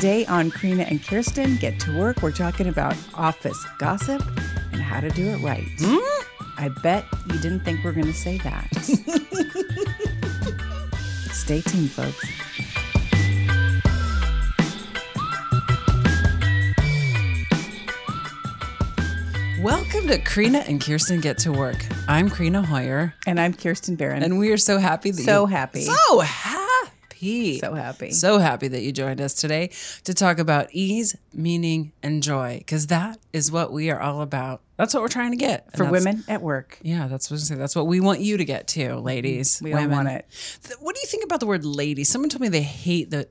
Today on Karina and Kirsten Get to Work, we're talking about office gossip and how to do it right. Hmm? I bet you didn't think we are going to say that. Stay tuned, folks. Welcome to Karina and Kirsten Get to Work. I'm Karina Hoyer, And I'm Kirsten Barron. and we are so happy that you So you, happy. so happy, So happy. so happy that you joined us today to talk about ease, meaning, and joy, because that is what we are all about. That's what we're trying to get For women at work. Yeah, that's what I say. That's what we want you to get to, ladies. We all want it. What do you think about the word lady? Someone told me they hate the.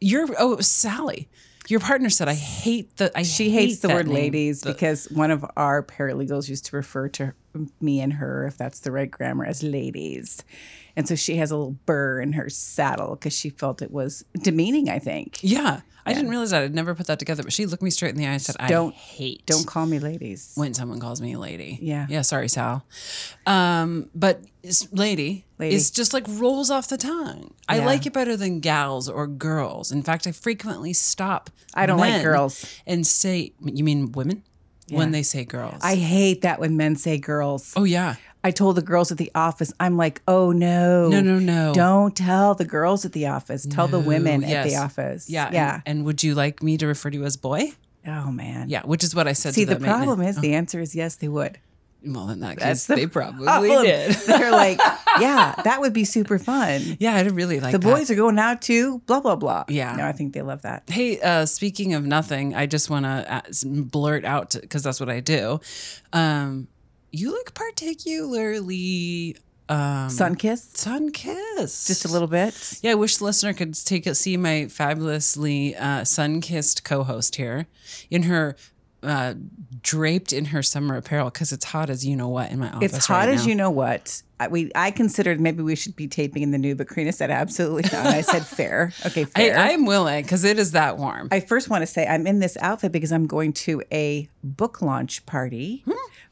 You're oh it was Sally. Your partner said I hate the. I She hate hates the word name." ladies The- because one of our paralegals used to refer to me and her, if that's the right grammar, as ladies. And so she has a little burr in her saddle because she felt it was demeaning, I think. Yeah, I didn't realize that. I'd never put that together. But she looked me straight in the eye and said, I Don't- "I hate Don't call me ladies. when someone calls me a lady." Yeah. yeah. Sorry, Sal. Um, but lady, Lady. is just like rolls off the tongue. I Yeah. like it better than gals or girls. In fact, I frequently stop. I don't like girls. and say, "You mean women?" When they say girls, I hate that when men say girls. oh yeah, I told the girls at the office, I'm like, oh no. No, no, no. Don't tell the girls at the office. Tell the women at the office. yeah, Yeah. And, would you like me to refer to you as boy? oh man. Yeah, which is what I said. See, to the the problem is the answer is yes, they would. well, in that That's case, the they probably problem. did. They're like, yeah, that would be super fun. Yeah, I'd really like The that. boys are going out too, blah, blah, blah. Yeah. No, I think they love that. Hey, uh, speaking of nothing, I just want to blurt out because that's what I do. Um, you look particularly um, sun kissed. sun kissed. just a little bit. Yeah, I wish the listener could take a, see my fabulously uh, sun kissed co-host here in her. Uh, draped in her summer apparel because it's hot as you know what in my office. It's hot right as now. you know what. I, we I considered maybe we should be taping in the new, but Karina said absolutely not. I said fair. Okay, I, fair. I'm willing because it is that warm. I first want to say I'm in this outfit because I'm going to a book launch party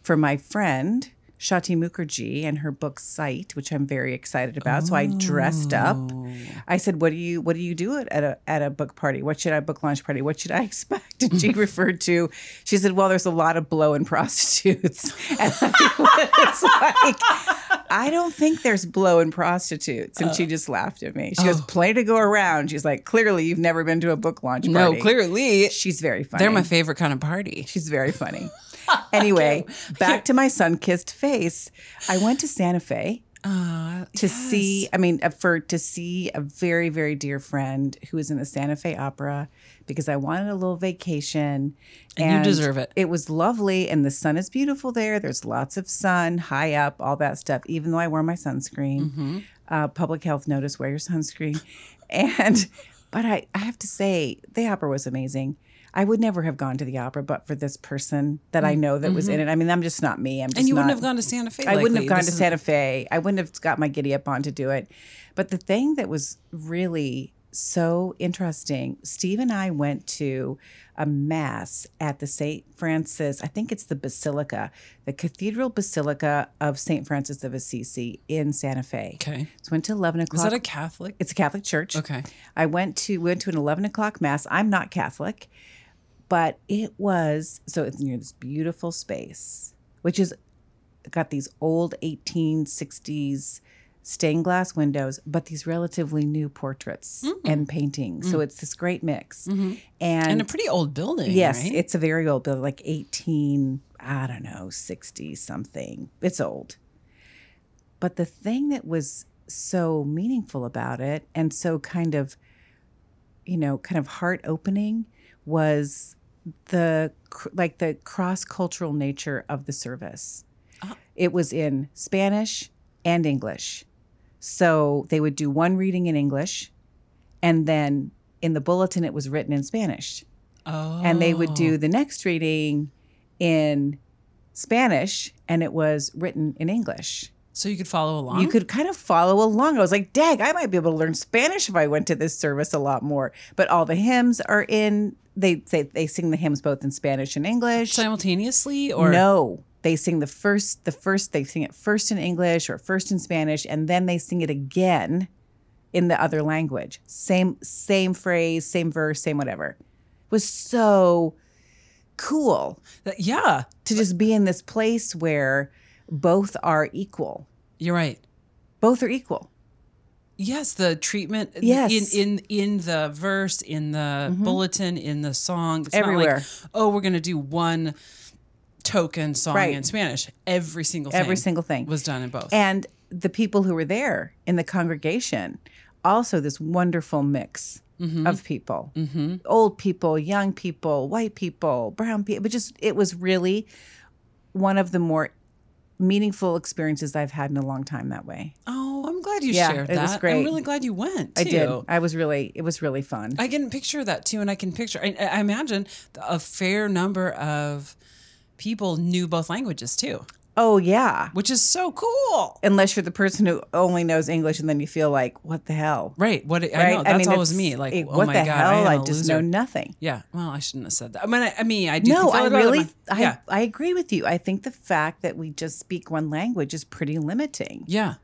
for my friend Shati Mukherjee and her book site, which I'm very excited about. So I dressed up. Oh. I said, "What do you What do you do at a at a book party? What should I book launch party? What should I expect?" And she referred to. She said, "Well, there's a lot of blow and prostitutes." And I like, "I don't think there's blow and prostitutes." And she uh. just laughed at me. She goes, oh. "Plenty to go around." She's like, "Clearly, you've never been to a book launch party." no, clearly She's very funny. they're my favorite kind of party. She's very funny. Anyway, back to my sun kissed face. I went to Santa Fe Uh, to see, I mean, uh, for to see a very, very dear friend who was in the Santa Fe Opera because I wanted a little vacation. And you deserve it. It was lovely, and the sun is beautiful there. There's lots of sun, high up, all that stuff. Even though I wore my sunscreen, Mm-hmm. uh, public health notice: wear your sunscreen. And, but I, I have to say, the opera was amazing. I would never have gone to the opera, but for this person that I know that was in it. I mean, I'm just not me. I'm just Mm-hmm. and you wouldn't have gone to Santa Fe. I wouldn't have gone This to Santa Fe. I wouldn't have got my giddy up on to do it. But the thing that was really so interesting, Steve and I went to a mass at the St. Francis, I think it's the Basilica, the Cathedral Basilica of St. Francis of Assisi in Santa Fe. Okay. So went to 11 o'clock. Is that a Catholic? it's a Catholic church. Okay. I went to went to an eleven o'clock mass. I'm not Catholic, but it was so it's near this beautiful space, which is got these old 1860s stained glass windows, but these relatively new portraits mm. and paintings. So mm. it's this great mix. Mm-hmm. And, And a pretty old building. yes, right? it's a very old building, like 18, I don't know, 60 something. It's old. But the thing that was so meaningful about it and so kind of, you know, kind of heart opening was the like the cross cultural nature of the service. Uh-huh. It was in Spanish and English. So they would do one reading in English and then in the bulletin it was written in Spanish oh. and they would do the oh. next reading in Spanish and it was written in English. So you could follow along. You could kind of follow along. I was like, dag, I might be able to learn Spanish if I went to this service a lot more. But all the hymns are in they say they sing the hymns both in Spanish and English. simultaneously, or no. They sing the first the first they sing it first in English or first in Spanish and then they sing it again in the other language. Same same phrase, same verse, same whatever. It was so cool yeah, to just be in this place where both are equal. you're right. Both are equal. Yes, the treatment Yes. in in in the verse, in the mm-hmm. bulletin, in the song. It's Everywhere. like, oh, we're gonna do one token song Right. in Spanish. Every single thing Every single thing. was done in both. And the people who were there in the congregation, also this wonderful mix mm-hmm. of people mm-hmm. old people, young people, white people, brown people. But just, it was really one of the more meaningful experiences I've had in a long time that way. oh, I'm glad you Yeah, shared it was great. I'm really glad you went. I did. I was really, it was really fun. I can picture that too, and I can picture. I, I imagine a fair number of people knew both languages too, oh, yeah. which is so cool. Unless you're the person who only knows English and then you feel like, what the hell? Right? What I Right? know that's always me. Like, it- oh what my the god, hell? I, I, just loser. know nothing. Yeah. Well, I shouldn't have said that. I mean, I, I mean, I do. No, I really, I, yeah, I agree with you. I think the fact that we just speak one language is pretty limiting. yeah,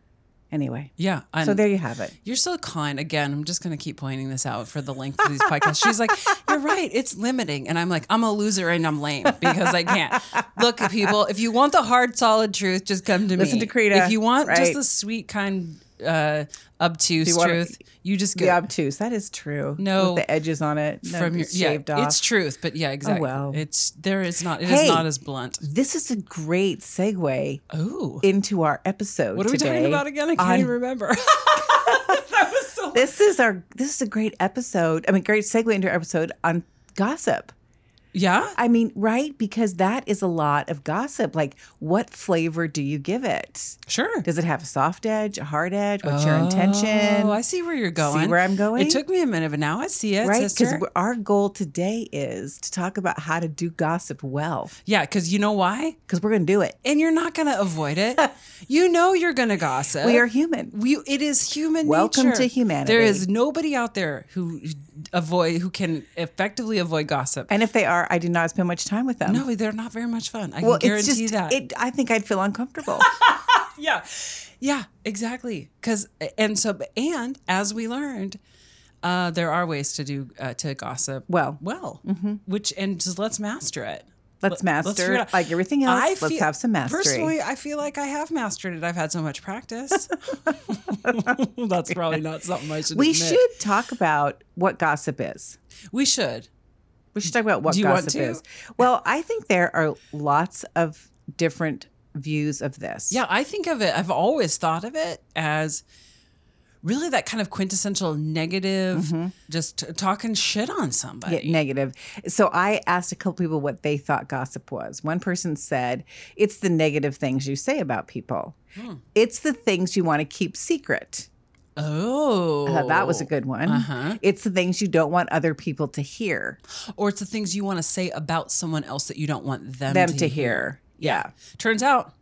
Anyway, yeah. So there you have it. You're so kind. Again, I'm just going to keep pointing this out for the length of these podcasts. She's like, "You're right. It's limiting," and I'm like, "I'm a loser and I'm lame because I can't." Look, people, if you want the hard, solid truth, just come to Listen me. to Krita, If you want just the sweet, kind, uh, obtuse you truth, you just go The obtuse, that is true. No. With the edges on it, no, from your it's yeah. shaved off. It's truth, but yeah, oh, exactly. well. It's there is not. It is Hey. not as blunt. this is a great segue Oh, into our episode. what are we today talking about again? I can't on- even remember. that was so. This is our this is a great episode. I mean, great segue into our episode on gossip. Yeah. I mean, right? Because that is a lot of gossip. Like, what flavor do you give it? Sure. Does it have a soft edge, a hard edge? What's your intention? Oh, I see where you're going. See where I'm going? It took me a minute, but now I see it, right? Because our goal today is to talk about how to do gossip well. Yeah, because you know why? Because we're going to do it. And you're not going to avoid it. you know you're going to gossip. We are human. We, it is human Welcome nature. to humanity. There is nobody out there who avoid who can effectively avoid gossip. And if they are, I do not spend much time with them. no, they're not very much fun. I well, can guarantee just, that. It, I think I'd feel uncomfortable. yeah, yeah, exactly. Because and so and as we learned, uh, there are ways to do uh, to gossip Well. well, which and just let's master it. Let's master out. like everything else. I let's feel- have some mastery. Personally, I feel like I have mastered it. I've had so much practice. That's probably not something I should. we admit. should talk about what gossip is. We should. We should talk about what Do you want gossip to? is. Well, I think there are lots of different views of this. Yeah, I think of it. I've always thought of it as really that kind of quintessential negative, just talking shit on somebody. Get negative. So I asked a couple people what they thought gossip was. One person said, it's the negative things you say about people. Hmm. It's the things you want to keep secret. Oh, I thought that was a good one. Uh-huh. It's the things you don't want other people to hear, or it's the things you want to say about someone else that you don't want them, them to, to hear. Yeah. Turns out,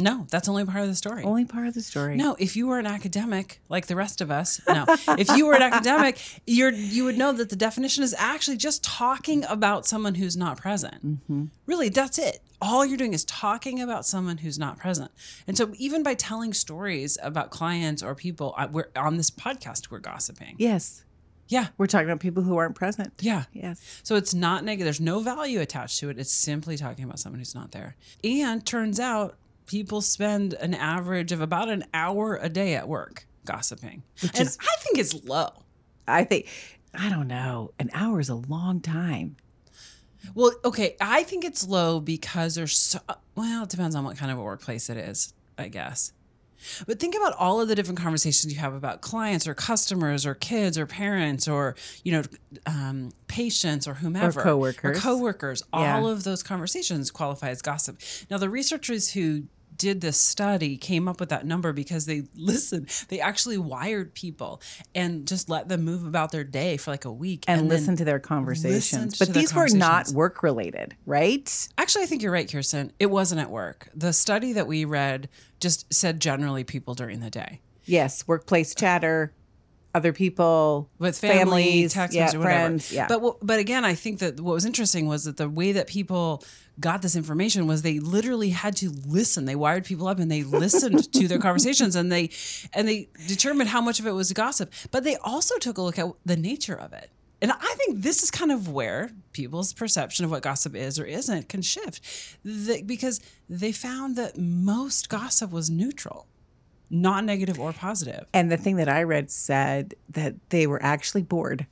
no, that's only part of the story. Only part of the story. No, if you were an academic like the rest of us, no. if you were an academic, you're you would know that the definition is actually just talking about someone who's not present. Mm-hmm. Really, that's it. All you're doing is talking about someone who's not present. And so, even by telling stories about clients or people, we're on this podcast, we're gossiping. Yes. Yeah, We're talking about people who aren't present. yeah. Yes. So it's not negative. There's no value attached to it. It's simply talking about someone who's not there. And turns out people spend an average of about an hour a day at work gossiping. and is- I think it's low. I think, I don't know, an hour is a long time. Well, okay, I think it's low because there's so well, it depends on what kind of a workplace it is, I guess. But think about all of the different conversations you have about clients or customers or kids or parents or you know um, patients or whomever coworkers. or coworkers. Yeah. All of those conversations qualify as gossip. Now, the researchers who did this study came up with that number because they listened. They actually wired people and just let them move about their day for like a week And, then- listen to their conversations. But these were not work related, right? Actually, I think you're right, Kirsten. It wasn't at work. The study that we read just said generally people during the day. Yes, workplace chatter, other people with family, families, text yeah, message, whatever. friends, yeah. But but again, I think that what was interesting was that the way that people got this information was they literally had to listen. They wired people up and they listened to their conversations and they and they determined how much of it was gossip. But they also took a look at the nature of it. And I think this is kind of where people's perception of what gossip is or isn't can shift, The- because they found that most gossip was neutral, not negative or positive. And the thing that I read said that they were actually bored.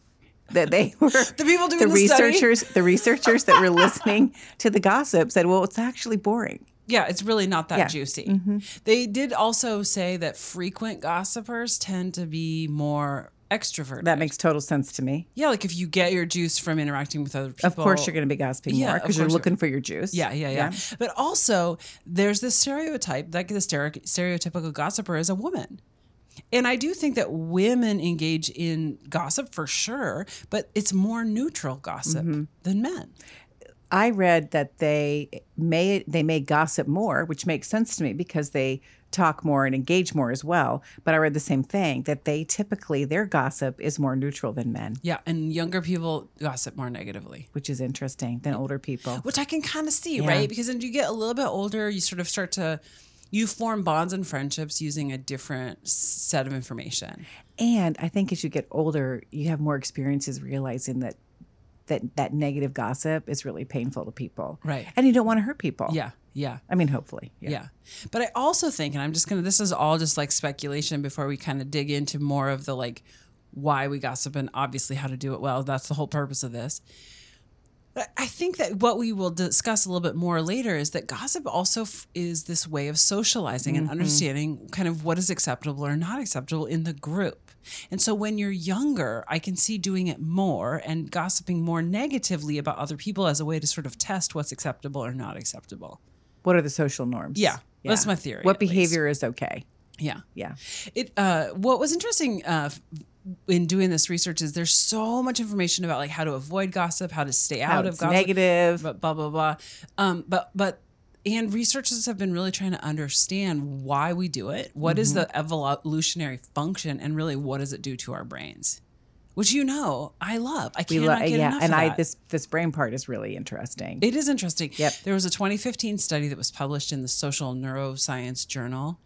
That they were The people doing the the study? researchers, the researchers that were listening to the gossip said, "Well, it's actually boring." Yeah, it's really not that Yeah. juicy. Mm-hmm. They did also say that frequent gossipers tend to be more extroverted. That makes total sense to me. yeah, like if you get your juice from interacting with other people. Of course, you're going to be gossiping Yeah, more because you're course you're- looking for your juice. Yeah, yeah, yeah, But also, there's this stereotype, like the stereotypical gossiper is a woman. And I do think that women engage in gossip for sure, but it's more neutral gossip Mm-hmm. than men. I read that they may they may gossip more, which makes sense to me because they talk more and engage more as well. But I read the same thing that they typically their gossip is more neutral than men, Yeah, and younger people gossip more negatively. which is interesting than older people. which I can kind of see, Yeah. right? Because then you get a little bit older, you sort of start to you form bonds and friendships using a different set of information. And I think as you get older, you have more experiences realizing that that that negative gossip is really painful to people. Right. And you don't want to hurt people. Yeah, yeah. I mean, hopefully. Yeah. But I also think, and I'm just gonna this is all just like speculation before we kind of dig into more of the like why we gossip and obviously how to do it well. That's the whole purpose of this. But I think that what we will discuss a little bit more later is that gossip also f- is this way of socializing and mm-hmm. understanding kind of what is acceptable or not acceptable in the group. And so when you're younger, I can see doing it more and gossiping more negatively about other people as a way to sort of test what's acceptable or not acceptable. What are the social norms? Yeah, that's my theory, What at least. behavior is okay? Yeah. Yeah. It uh what was interesting uh in doing this research is there's so much information about like how to avoid gossip, how to stay How out of gossip, negative. blah blah. blah. Um but but and researchers have been really trying to understand why we do it. What is Mm-hmm. the evolutionary function and really what does it do to our brains? Which you know, I love. I cannot lo- get yeah, enough and of I that. this this brain part is really interesting. It is interesting. Yep. There was a 2015 study that was published in the Social Neuroscience Journal,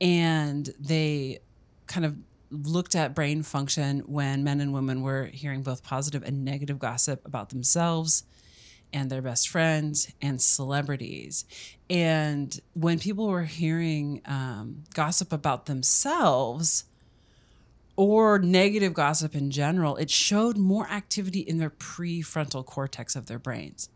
and they kind of looked at brain function when men and women were hearing both positive and negative gossip about themselves and their best friends and celebrities. And when people were hearing um, gossip about themselves, or negative gossip in general, it showed more activity in their prefrontal cortex of their brains,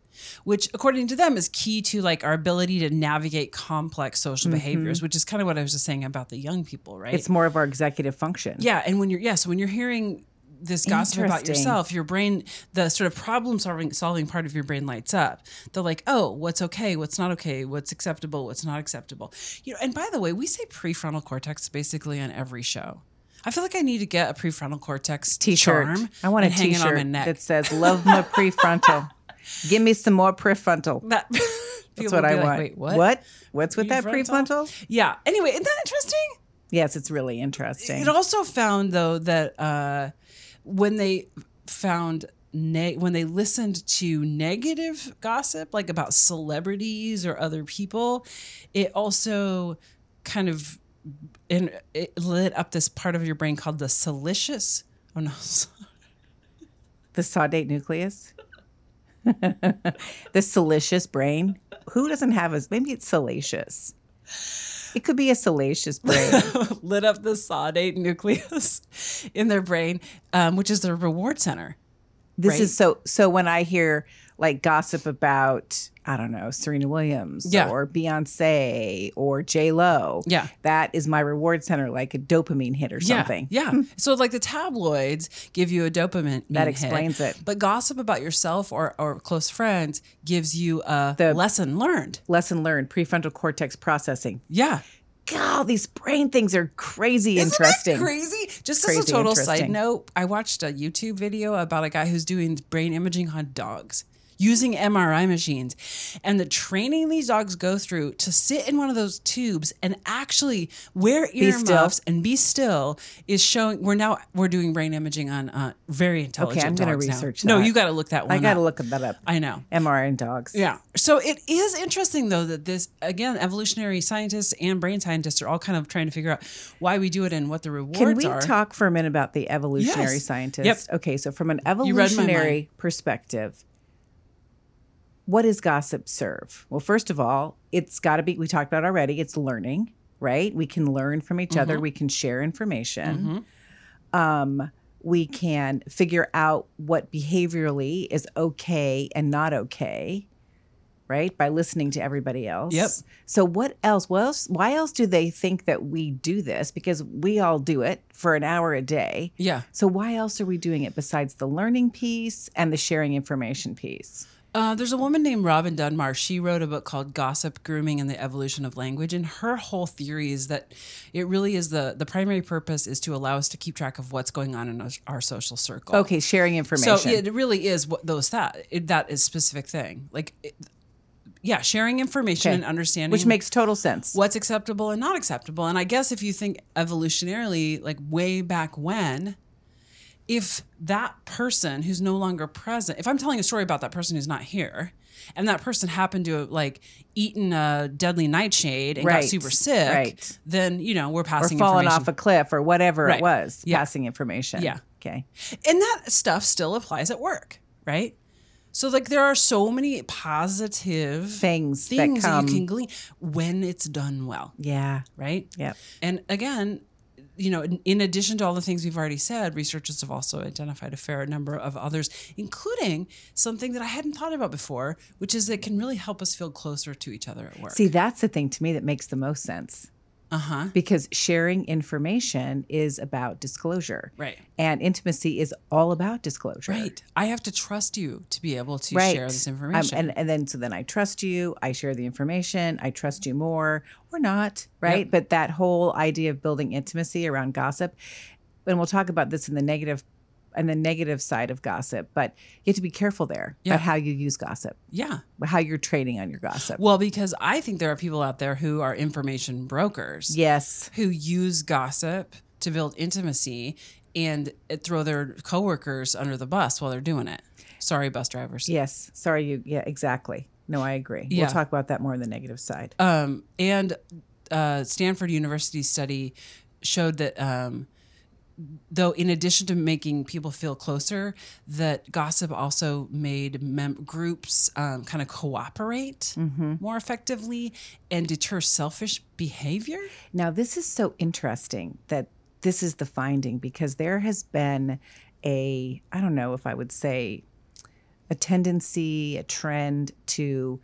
which, according to them, is key to like our ability to navigate complex social behaviors, which is kind of what I was just saying about the young people, right? It's more of our executive function. yeah, and when you're yeah, so when you're hearing this gossip about yourself, your brain, the sort of problem solving solving part of your brain lights up. They're like, oh, what's okay, what's not okay, what's acceptable, what's not acceptable. You know, and by the way, we say prefrontal cortex basically on every show. I feel like I need to get a prefrontal cortex T-shirt. charm. I want a it on my T-shirt neck. that says "Love my prefrontal." Give me some more prefrontal. that, That's what I want. Wait, what? What? What's with that Prefrontal? prefrontal? Yeah. Anyway, isn't that interesting? Yes, it's really interesting. It also found though that uh, when they found ne- when they listened to negative gossip, like about celebrities or other people, it also kind of and it lit up this part of your brain called the silicious. Oh no, the caudate nucleus. the salacious brain. Who doesn't have a? Maybe it's salacious. It could be a salacious brain. lit up the caudate nucleus in their brain, um, which is their reward center. This Right. is so. So when I hear like gossip about, I don't know, Serena Williams Yeah. or Beyonce or J Lo, Yeah. that is my reward center, like a dopamine hit or something. Yeah. yeah. so like the tabloids give you a dopamine That hit, explains it. But gossip about yourself or, or close friends gives you a The- lesson learned. Lesson learned: prefrontal cortex processing. Yeah. God, these brain things are crazy Isn't interesting. crazy? Just as a total side note, I watched a YouTube video about a guy who's doing brain imaging on dogs. Using MRI machines. And the training these dogs go through to sit in one of those tubes and actually wear earmuffs and be still is showing. We're now we're doing brain imaging on uh, very intelligent. Okay, I'm gonna dogs now. research No, that. you got to look that one. I got to look that up. I know. MRI in dogs. Yeah. So it is interesting though that this again, evolutionary scientists and brain scientists are all kind of trying to figure out why we do it and what the rewards are. Can we are. talk for a minute about the evolutionary Yes. scientists? Yep. Okay, so from an evolutionary perspective, what does gossip serve? Well, first of all, it's got to be, we talked about already, it's learning, right? We can learn from each Mm-hmm. other, we can share information. Um, we can figure out what behaviorally is okay and not okay, right? By listening to everybody else. Yep. So what else? What else? Why else do they think that we do this? Because we all do it for an hour a day. yeah. So why else are we doing it besides the learning piece and the sharing information piece? Uh, there's a woman named Robin Dunbar. She wrote a book called Gossip, Grooming, and the Evolution of Language. And her whole theory is that it really is the the primary purpose is to allow us to keep track of what's going on in our, our social circle. Okay, sharing information. So it really is what those that it, that is specific thing. Like, it, yeah, sharing information Okay. and understanding which makes total sense. what's acceptable and not acceptable. And I guess if you think evolutionarily, like way back when, if that person who's no longer present, if I'm telling a story about that person who's not here, and that person happened to have like eaten a deadly nightshade and Right, got super sick, right. then you know we're or passing falling information. off a cliff or whatever Right. it was, Yeah. passing information. Yeah. Okay. and that stuff still applies at work, right? So like there are so many positive Things, things that come. you can glean when it's done well, yeah. right? Yep. And again, you know, in, in addition to all the things we've already said, researchers have also identified a fair number of others, including something that I hadn't thought about before, which is it can really help us feel closer to each other at work. See, that's the thing to me that makes the most sense. Uh huh. because sharing information is about disclosure. Right. And intimacy is all about disclosure. Right. I have to trust you to be able to Right. share this Um, information. and, and then so then I trust you, I share the information, I trust you more or not, right? But that whole idea of building intimacy around gossip, and we'll talk about this in the negative and the negative side of gossip, but you have to be careful there Yeah. about how you use gossip, yeah. how you're trading on your gossip. Well, because I think there are people out there who are information brokers. yes. who use gossip to build intimacy and throw their coworkers under the bus while they're doing it. Sorry, bus drivers. Yes. Sorry you yeah, exactly. No, I agree. Yeah. We'll talk about that more on the negative side. Um, and uh, Stanford University study showed that um, though in addition to making people feel closer, that gossip also made mem- groups um, kind of cooperate more effectively and deter selfish behavior. Now, this is so interesting that this is the finding because there has been a, I don't know if I would say a tendency, a trend to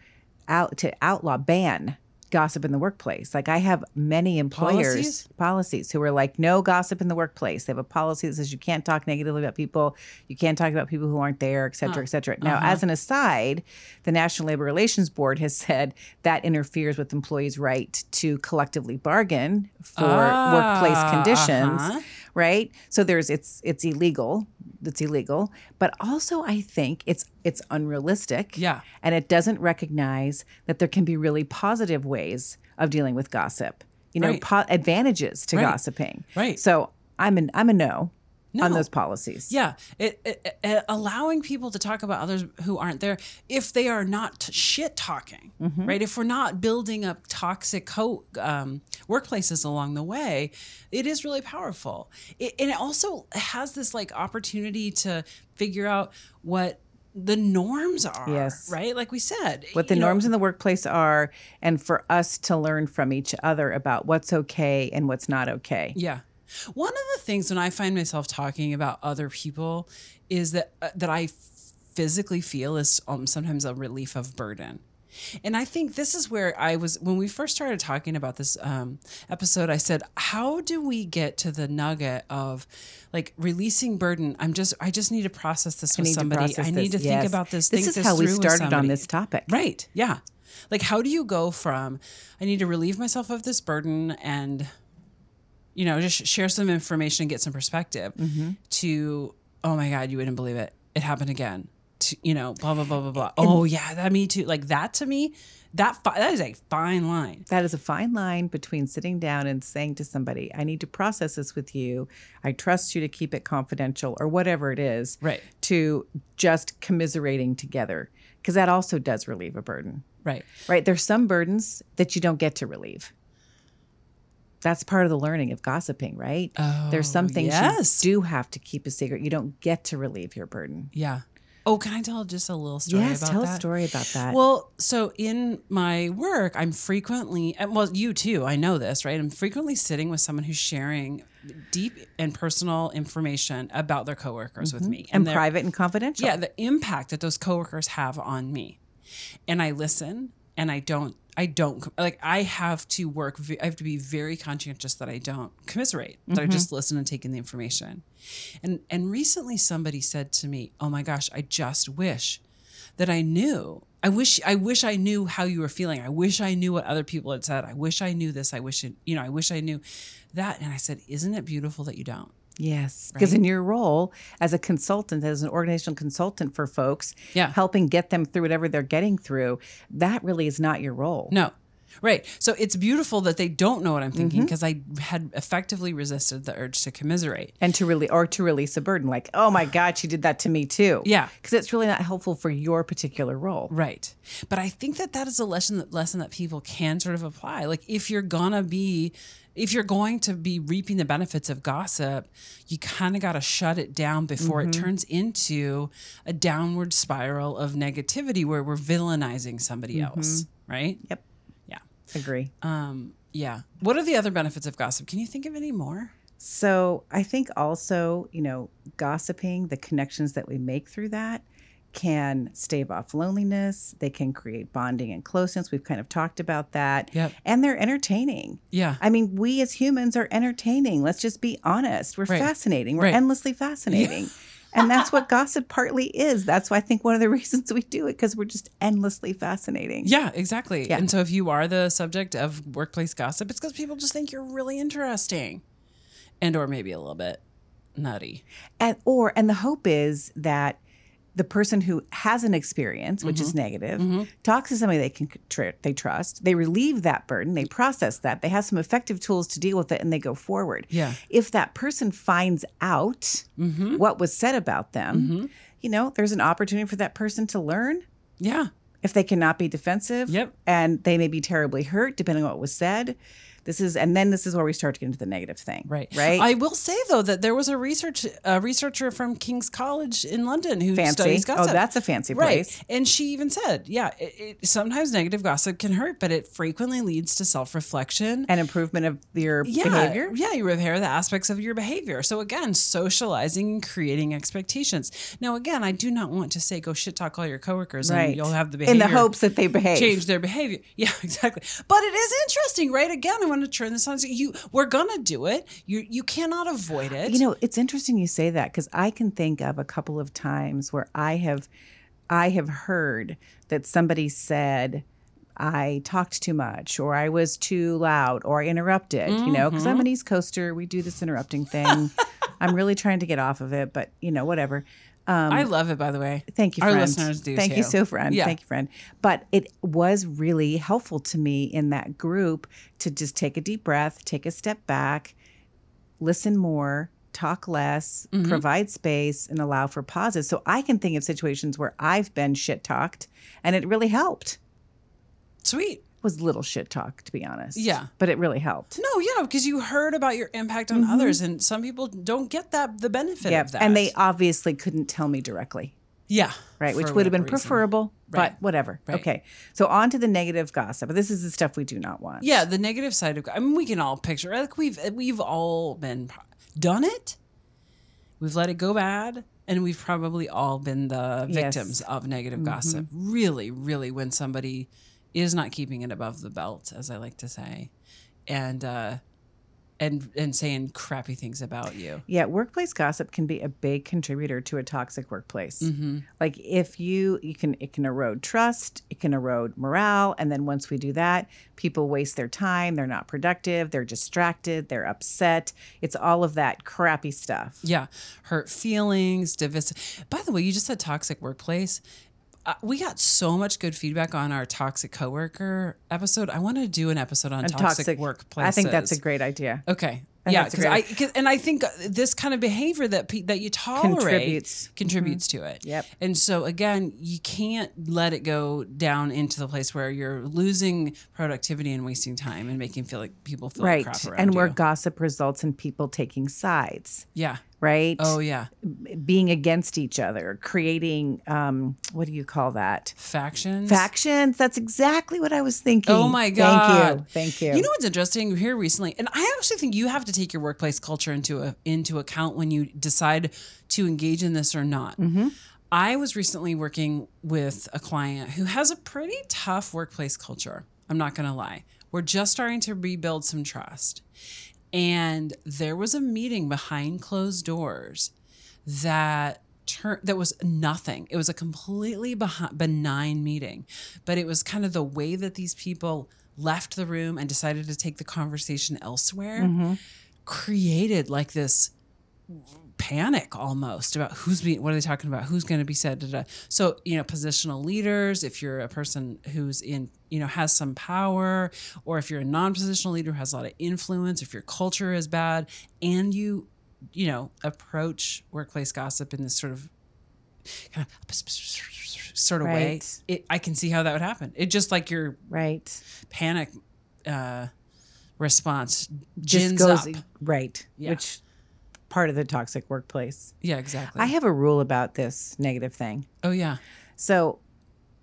out to outlaw, ban gossip in the workplace. Like I have many employers Policies? policies who are like no gossip in the workplace. They have a policy that says you can't talk negatively about people, you can't talk about people who aren't there, et cetera, et cetera. Now, as an aside, the National Labor Relations Board has said that interferes with employees' right to collectively bargain for workplace Ah, conditions uh-huh. Right so there's it's it's illegal it's illegal but also i think it's it's unrealistic Yeah. and it doesn't recognize that there can be really positive ways of dealing with gossip you know Right. po- advantages to Right. gossiping Right. so i'm an i'm a no, on those policies Yeah, it, it, it- allowing people to talk about others who aren't there if they are not shit talking, Mm-hmm. right? If we're not building up toxic co- um, workplaces along the way, it is really powerful. It, and it also has this like opportunity to figure out what the norms are. Yes. right. Like we said, what the you know, norms in the workplace are and for us to learn from each other about what's okay and what's not okay Yeah. One of the things when I find myself talking about other people is that uh, that I physically feel is um, sometimes a relief of burden. And I think this is where I was when we first started talking about this um, episode. I said, "How do we get to the nugget of like releasing burden? I'm just, I just need to process this I with somebody. I need to this. think about this. this is how we started on this topic Right. Yeah. Like, how do you go from, I need to relieve myself of this burden and, you know, just share some information and get some perspective Mm-hmm. to, oh my God, you wouldn't believe it. It happened again. to, you know, blah blah blah blah blah. oh yeah, that me too. Like that to me, that fi- that is a fine line. That is a fine line between sitting down and saying to somebody, I need to process this with you. I trust you to keep it confidential or whatever it is. Right. To just commiserating together. Because that also does relieve a burden. Right. Right. There's some burdens that you don't get to relieve. That's part of the learning of gossiping, right? There's some things yes. you do have to keep a secret. You don't get to relieve your burden. Yeah. Oh, can I tell just a little story yes, about tell that? a story about that. Well, so in my work, I'm frequently, well, you too, I know this, right? I'm frequently sitting with someone who's sharing deep and personal information about their coworkers with me. Mm-hmm. and private and confidential. yeah, the impact that those coworkers have on me. And I listen and I don't, I don't, like, I have to work, I have to be very conscientious that I don't commiserate, that I just mm-hmm. listen and take in the information. And, and recently somebody said to me, Oh my gosh, I just wish that I knew. I wish I wish I knew how you were feeling. I wish I knew what other people had said. I wish I knew this. I wish it, you know, I wish I knew that. And I said, Isn't it beautiful that you don't? Yes, because in your role as a consultant, as an organizational consultant for folks, Yeah. helping get them through whatever they're getting through, that really is not your role. No. Right. So it's beautiful that they don't know what I'm Mm-hmm. thinking because I had effectively resisted the urge to commiserate. And to really, or to release a burden, like, oh my God, she did that to me too. Yeah. because it's really not helpful for your particular role. Right. But I think that that is a lesson that lesson that people can sort of apply. Like if you're gonna be if you're going to be reaping the benefits of gossip, you kind of got to shut it down before it turns into a downward spiral of negativity where we're villainizing somebody else, right? Yep, Yeah. agree. Um yeah. What are the other benefits of gossip? Can you think of any more? So I think also, you know, gossiping, the connections that we make through that can stave off loneliness. They can create bonding and closeness. We've kind of talked about that. Yep. And they're entertaining. Yeah. I mean, we as humans are entertaining. Let's just be honest. We're Right. fascinating. We're Right. endlessly fascinating. and that's what gossip partly is. That's why I think one of the reasons we do it because we're just endlessly fascinating. Yeah, exactly. Yeah. And so if you are the subject of workplace gossip, it's because people just think you're really interesting. And or maybe a little bit nutty. And or and the hope is that the person who has an experience, which Mm-hmm. is negative, talks to somebody they can tr- they trust. They relieve that burden. They process that. They have some effective tools to deal with it, and they go forward. Yeah. If that person finds out Mm-hmm. what was said about them, you know, there's an opportunity for that person to learn. Yeah. If they cannot be defensive, Yep. and they may be terribly hurt, depending on what was said. This is, and then this is where we start to get into the negative thing, Right. Right. I will say though that there was a research a researcher from King's College in London who fancy. studies Oh, that's a fancy Right. place. And she even said, yeah, it, it, sometimes negative gossip can hurt, but it frequently leads to self reflection. and improvement of your yeah, behavior. Yeah, you repair the aspects of your behavior. So again, socializing and creating expectations. Now, again, I do not want to say go shit talk all your coworkers Right. and you'll have the behavior in the hopes that they behave. change their behavior. Yeah, exactly. But it is interesting, right? Again, want to turn this on. So you, we're gonna do it. You, you cannot avoid it. You know, it's interesting you say that because I can think of a couple of times where I have, I have heard that somebody said. I talked too much, or I was too loud, or I interrupted, you know, because Mm-hmm. I'm an East Coaster. We do this interrupting thing. I'm really trying to get off of it, but, you know, whatever. I love it. By the way, Thank you, Our friend. listeners do Thank too. you so, friend. Yeah. Thank you, friend. But it was really helpful to me in that group to just take a deep breath, take a step back, listen more, talk less, Mm-hmm. provide space, and allow for pauses. So I can think of situations where I've been shit talked, and it really helped. Sweet. Was little shit talk, to be honest. Yeah. but it really helped. No, yeah, because you heard about your impact on mm-hmm. others, and some people don't get that the benefit Yeah, of that. and they obviously couldn't tell me directly. yeah, right? Which would have been reason. preferable, Right. but whatever. Right. Okay. So on to the negative gossip. This is the stuff we do not want. Yeah, the negative side of. I mean, we can all picture like we've we've all been done it. We've let it go bad, and we've probably all been the Yes. victims of negative gossip. Mm-hmm. Really, really, when somebody is not keeping it above the belt, as I like to say, and uh, and and saying crappy things about you. Yeah, workplace gossip can be a big contributor to a toxic workplace. Mm-hmm. Like if you you can it can erode trust, it can erode morale, and then once we do that, people waste their time, they're not productive, they're distracted, they're upset. It's all of that crappy stuff. Yeah, hurt feelings, divisive. By the way, you just said toxic workplace. Uh, we got so much good feedback on our toxic coworker episode. I want to do an episode on And toxic, workplaces. I think that's a great idea. Okay. And yeah, because I 'cause- and I think this kind of behavior that pe- that you tolerate Contributes. contributes to it. Yep. And so again, you can't let it go down into the place where you're losing productivity and wasting time and making feel like people feel Right. like And where you. gossip results in people taking sides, yeah. Right? Oh yeah. Being against each other, creating um what do you call that? Factions. Factions. That's exactly what I was thinking. Oh my god! Thank you. Thank you. You know what's interesting here recently, and I actually think you have to take your workplace culture into a, into account when you decide to engage in this or not. Mm-hmm. I was recently working with a client who has a pretty tough workplace culture. I'm not going to lie. We're just starting to rebuild some trust. And there was a meeting behind closed doors that tur- that was nothing. It was a completely behi- benign meeting, but it was kind of the way that these people left the room and decided to take the conversation elsewhere mm-hmm. created like this panic almost about who's being what are they talking about who's going to be said da, da. so you know positional leaders if you're a person who's in you know has some power or if you're a non-positional leader who has a lot of influence if your culture is bad and you you know approach workplace gossip in this sort of kind of sort of way Right. it, i can see how that would happen it just like your right. panic uh response Just gins goes up right. Yeah. Which part of the toxic workplace. yeah exactly I have a rule about this negative thing. oh yeah So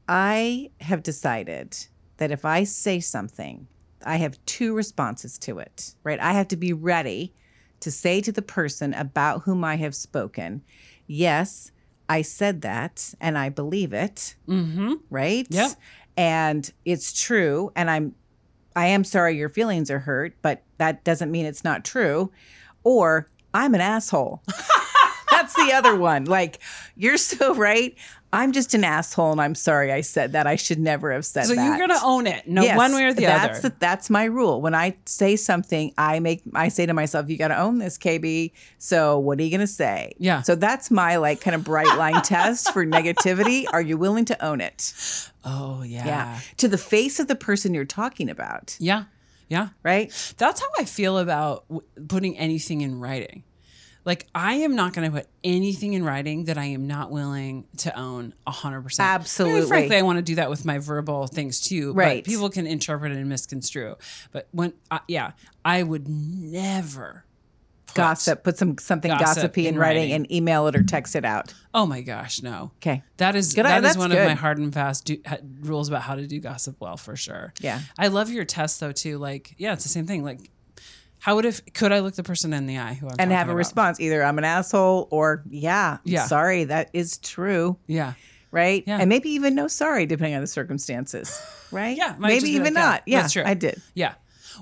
I have decided that if I say something, I have two responses to it, right? I have to be ready to say to the person about whom I have spoken, yes, I said that and I believe it, mm-hmm right? Yep. And it's true. And I'm, I am sorry your feelings are hurt, but that doesn't mean it's not true. Or I'm an asshole. That's the other one. Like, you're so right. I'm just an asshole and I'm sorry I said that. I should never have said So that. So you're gonna own it, no Yes, one way or the that's other. The, that's my rule. When I say something, I make I say to myself, "You got to own this, KB." So what are you gonna say? Yeah. So that's my like kind of bright line test for negativity. Are you willing to own it? oh yeah. Yeah. To the face of the person you're talking about, yeah, yeah. right? That's how I feel about w- putting anything in writing. Like I am not going to put anything in writing that I am not willing to own hundred percent. Absolutely. frankly, I want to do that with my verbal things too. Right. But people can interpret it and misconstrue. But when, uh, yeah, I would never Gossip. Put some something Gossip gossipy in, in writing, writing. and email it or text it out. Oh my gosh, no. Okay. That is Good- that is one of my hard and fast do, ha, rules about how to do gossip well for sure. Yeah. I love your test though too. Like, yeah, it's the same thing. Like, how would if could I look the person in the eye who I'm And have a about? response. Either I'm an asshole or yeah, Yeah. sorry, that is true. Yeah, Right. Yeah. And maybe even no sorry, depending on the circumstances. Right. Yeah, Maybe even like, yeah, not. Yeah. that's true. I did. yeah.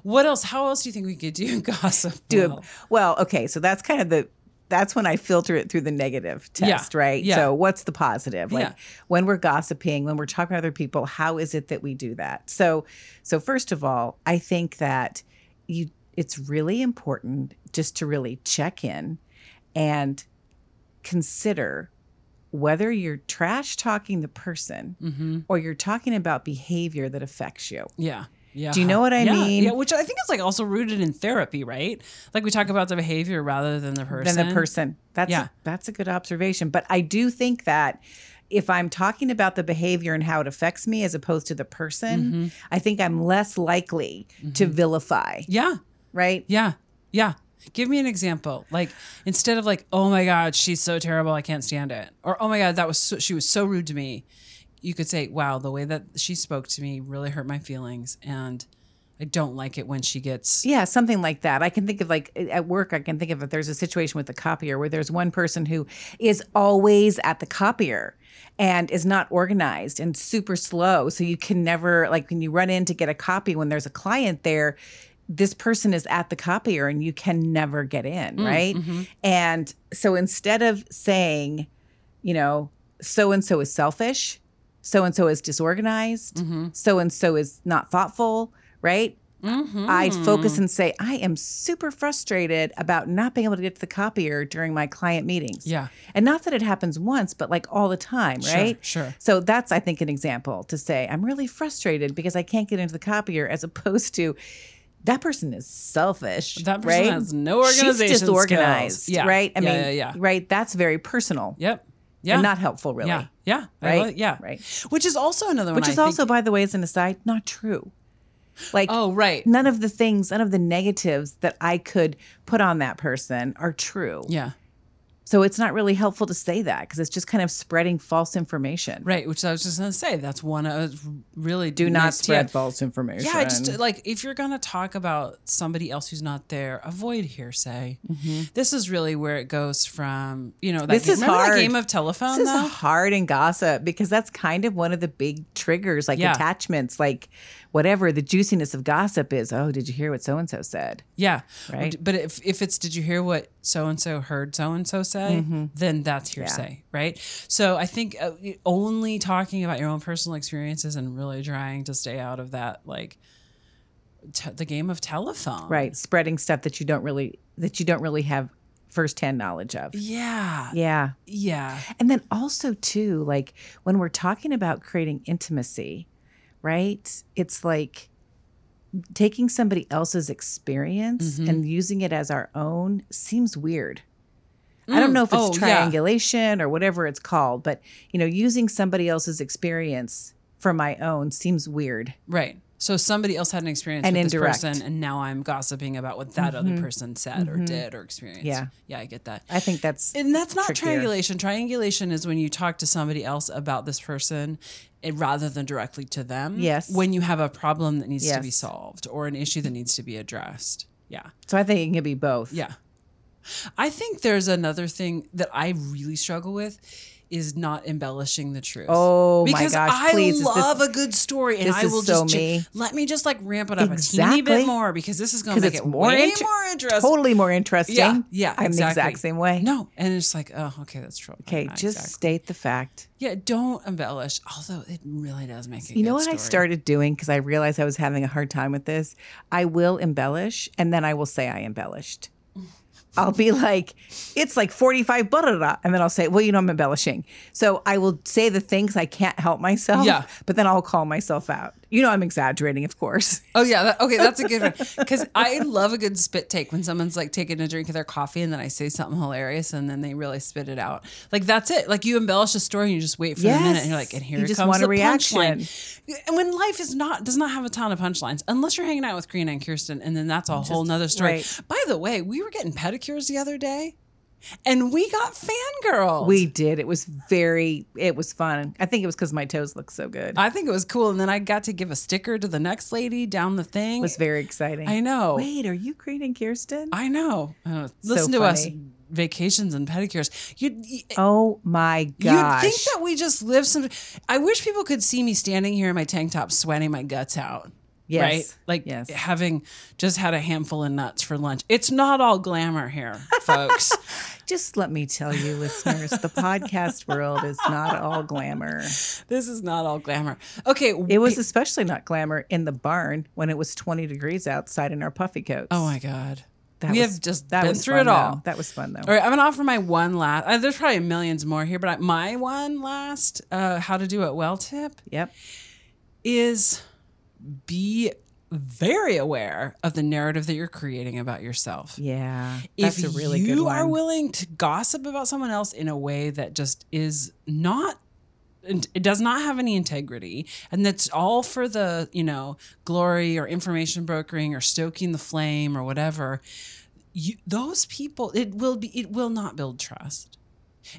What else? How else do you think we could do gossip? do well? Well, okay, so that's kind of the that's when I filter it through the negative test, Yeah, right? yeah. So what's the positive? Like Yeah. when we're gossiping, when we're talking to other people, how is it that we do that? So so first of all, I think that you it's really important just to really check in and consider whether you're trash talking the person Mm-hmm. or you're talking about behavior that affects you. Yeah. Yeah. Do you know what I yeah, mean? Yeah, which I think is like also rooted in therapy, right? Like we talk about the behavior rather than the person. than the person. That's Yeah. a, that's a good observation. But I do think that if I'm talking about the behavior and how it affects me as opposed to the person, Mm-hmm. I think I'm less likely to vilify, Yeah. right? Yeah. Yeah. Give me an example. Like instead of like, oh my God, she's so terrible, I can't stand it. Or oh my God, that was so, she was so rude to me. You could say, wow, the way that she spoke to me really hurt my feelings. And I don't like it when she gets Yeah, something like that. I can think of like at work, I can think of if there's a situation with the copier where there's one person who is always at the copier and is not organized and super slow. So you can never, like when you run in to get a copy when there's a client there, this person is at the copier and you can never get in, Mm, right? mm-hmm. And so instead of saying, you know, so and so is selfish, so and so is disorganized, Mm-hmm. so and so is not thoughtful, right? I'd focus and say, I am super frustrated about not being able to get to the copier during my client meetings. Yeah. And not that it happens once, but like all the time, Sure, right? sure. So that's, I think, an example to say, I'm really frustrated because I can't get into the copier, as opposed to that person is selfish. That person right? has no organization She's skills. disorganized, Yeah. right? I Yeah, mean, yeah, yeah. right? That's very personal Yep. Yeah. and not helpful, really. Yeah. Yeah. Right? yeah. Right. Which is also another one. Which I is think- also, by the way, as an aside, not true. Like, Oh, right. none of the things, none of the negatives that I could put on that person are true. Yeah. So it's not really helpful to say that because it's just kind of spreading false information. Right. Which I was just going to say. That's one of really Do not nice spread tip. false information. Yeah, just like if you're gonna talk about somebody else who's not there, avoid hearsay. This is really where it goes from. You know, that Mm-hmm. This game, is hard. game of telephone. This is hard in gossip because that's kind of one of the big triggers, like Yeah. attachments, like whatever the juiciness of gossip is. Oh, did you hear what so and so said? Yeah. Right. But if, if it's, did you hear what so and so heard so and so say? Mm-hmm. Then that's hearsay, right? So I think uh, only talking about your own personal experiences and really trying to stay out of that, like te- the game of telephone. Right, spreading stuff that you don't really that you don't really have firsthand knowledge of. Yeah. Yeah. Yeah. And then also too, like when we're talking about creating intimacy, right? It's like taking somebody else's experience Mm-hmm. and using it as our own seems weird. I don't mm, know if it's Oh, yeah. triangulation or whatever it's called, but you know, using somebody else's experience for my own seems weird. Right. So somebody else had an experience And with indirect. this person, and now I'm gossiping about what that other mm-hmm. person said or mm-hmm. did or experienced. Yeah. Yeah, I get that. I think that's And that's not trickier. triangulation. Triangulation is when you talk to somebody else about this person eh, rather than directly to them. Yes. When you have a problem that needs to be solved or an issue that needs to be addressed. Yeah. so I think it can be both. Yeah. I think there's another thing that I really struggle with is not embellishing the truth. Oh, my because gosh, I please, is this- love a good story, and I will so just me. let me just like ramp it up a teeny bit Exactly. more because this is going to make it more, way inter- more interesting. totally more interesting. Yeah, yeah, I'm the exactly. exact same way. No, and it's like, oh, okay, that's true. Okay, just exactly. state the fact. yeah, don't embellish. Although it really does make a You know what I started doing because I realized I was having a hard time with this? I will embellish and then I will say I embellished. I'll be like, it's like 45, blah, blah, blah. And then I'll say, well, you know, I'm embellishing. So I will say the things I can't help myself. Yeah. But then I'll call myself out. You know, I'm exaggerating, of course. Oh yeah, that, okay, that's a good one. Because I love a good spit take when someone's like taking a drink of their coffee and then I say something hilarious and then they really spit it out. Like that's it. Like you embellish a story and you just wait for the minute and you're like, and here You just comes want a the reaction. punchline. And when life is not does not have a ton of punchlines, unless you're hanging out with Karina and Kirsten, and then that's a whole nother story. right. By the way, we were getting pedicures the other day, and we got fangirl. We did. It was very, it was fun. I think it was because my toes looked so good. I think it was cool, and then I got to give a sticker to the next lady down the thing. it was very exciting. I know. Wait, are you creating Kirsten? I know. Uh, listen to us vacations and pedicures. You you oh my gosh. you'd think that we just live some. I wish people could see me standing here in my tank top, sweating my guts out. Yes. Right, like Yes. having just had a handful of nuts for lunch. It's not all glamour here, folks. Just let me tell you, listeners, the podcast world is not all glamour. this is not all glamour. Okay, It was especially not glamour in the barn when it was 20 degrees outside in our puffy coats. Oh my god, that we was, have just that been was through it all. though. That was fun though. All right, I'm gonna offer my one last. Uh, there's probably millions more here, but I, my one last uh, how to do it well tip Yep. is be very aware of the narrative that you're creating about yourself. Yeah. That's if a really you good one. are willing to gossip about someone else in a way that just is not it does not have any integrity and that's all for the you know glory or information brokering or stoking the flame or whatever you, those people it will be it will not build trust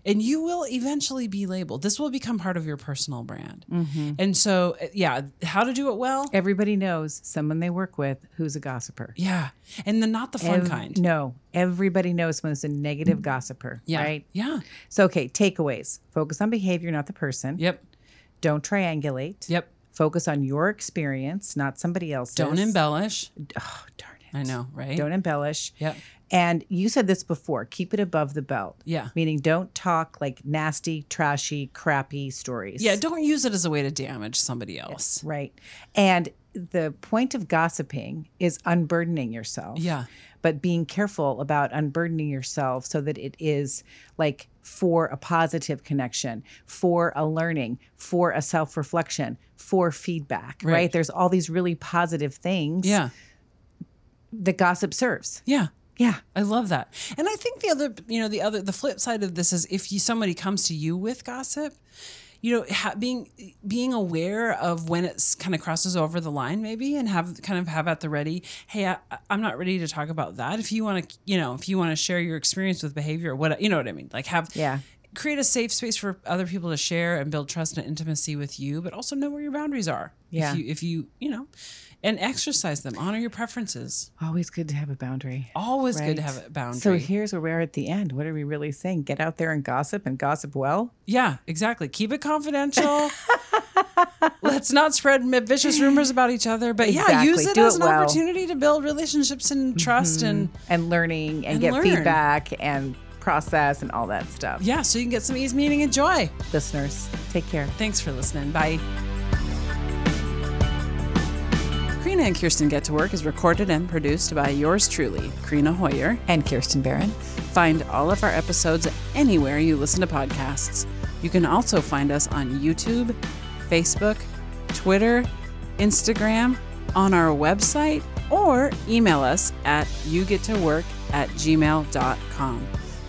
and you will eventually be labeled this will become part of your personal brand Mm-hmm. and so uh, yeah how to do it well Everybody knows someone they work with who's a gossiper. yeah and then not the fun Ev- kind No, everybody knows when it's a negative gossiper. yeah Right. yeah So, okay, takeaways focus on behavior, not the person. yep Don't triangulate. yep Focus on your experience, not somebody else's. don't embellish Oh, darn I know, right? Don't embellish. Yep. And you said this before keep it above the belt. Yeah. Meaning don't talk like nasty, trashy, crappy stories. Yeah, don't use it as a way to damage somebody else. Right. And the point of gossiping is unburdening yourself. Yeah. But being careful about unburdening yourself so that it is like for a positive connection, for a learning, for a self reflection, for feedback, right. Right. There's all these really positive things Yeah. that gossip serves. Yeah. Yeah. I love that. And I think the other, you know, the other, the flip side of this is if you somebody comes to you with gossip, you know, ha- being being aware of when it's kind of crosses over the line, maybe, and have kind of have at the ready. Hey, I, I'm not ready to talk about that. If you want to, you know, if you want to share your experience with behavior, what you know what I mean, like have Yeah. Create a safe space for other people to share and build trust and intimacy with you, but also know where your boundaries are. Yeah. If you, if you, you know, and exercise them, honor your preferences. Always good to have a boundary. Always good to have a boundary. So here's where we're at the end. What are we really saying? Get out there and gossip and gossip well? Yeah, exactly. Keep it confidential. Let's not spread vicious rumors about each other. But yeah, Exactly. use it Do as it an well. opportunity to build relationships and trust and mm-hmm. and learning and, And get learn. feedback and process and all that stuff. yeah, so you can get some ease, meaning, and joy. Listeners, take care. Thanks for listening. Bye. Karina and Kirsten Get to Work is recorded and produced by yours truly, Karina Hoyer. And Kirsten Barron. Find all of our episodes anywhere you listen to podcasts. You can also find us on YouTube, Facebook, Twitter, Instagram, on our website, or email us at yougettowork at gmail.com.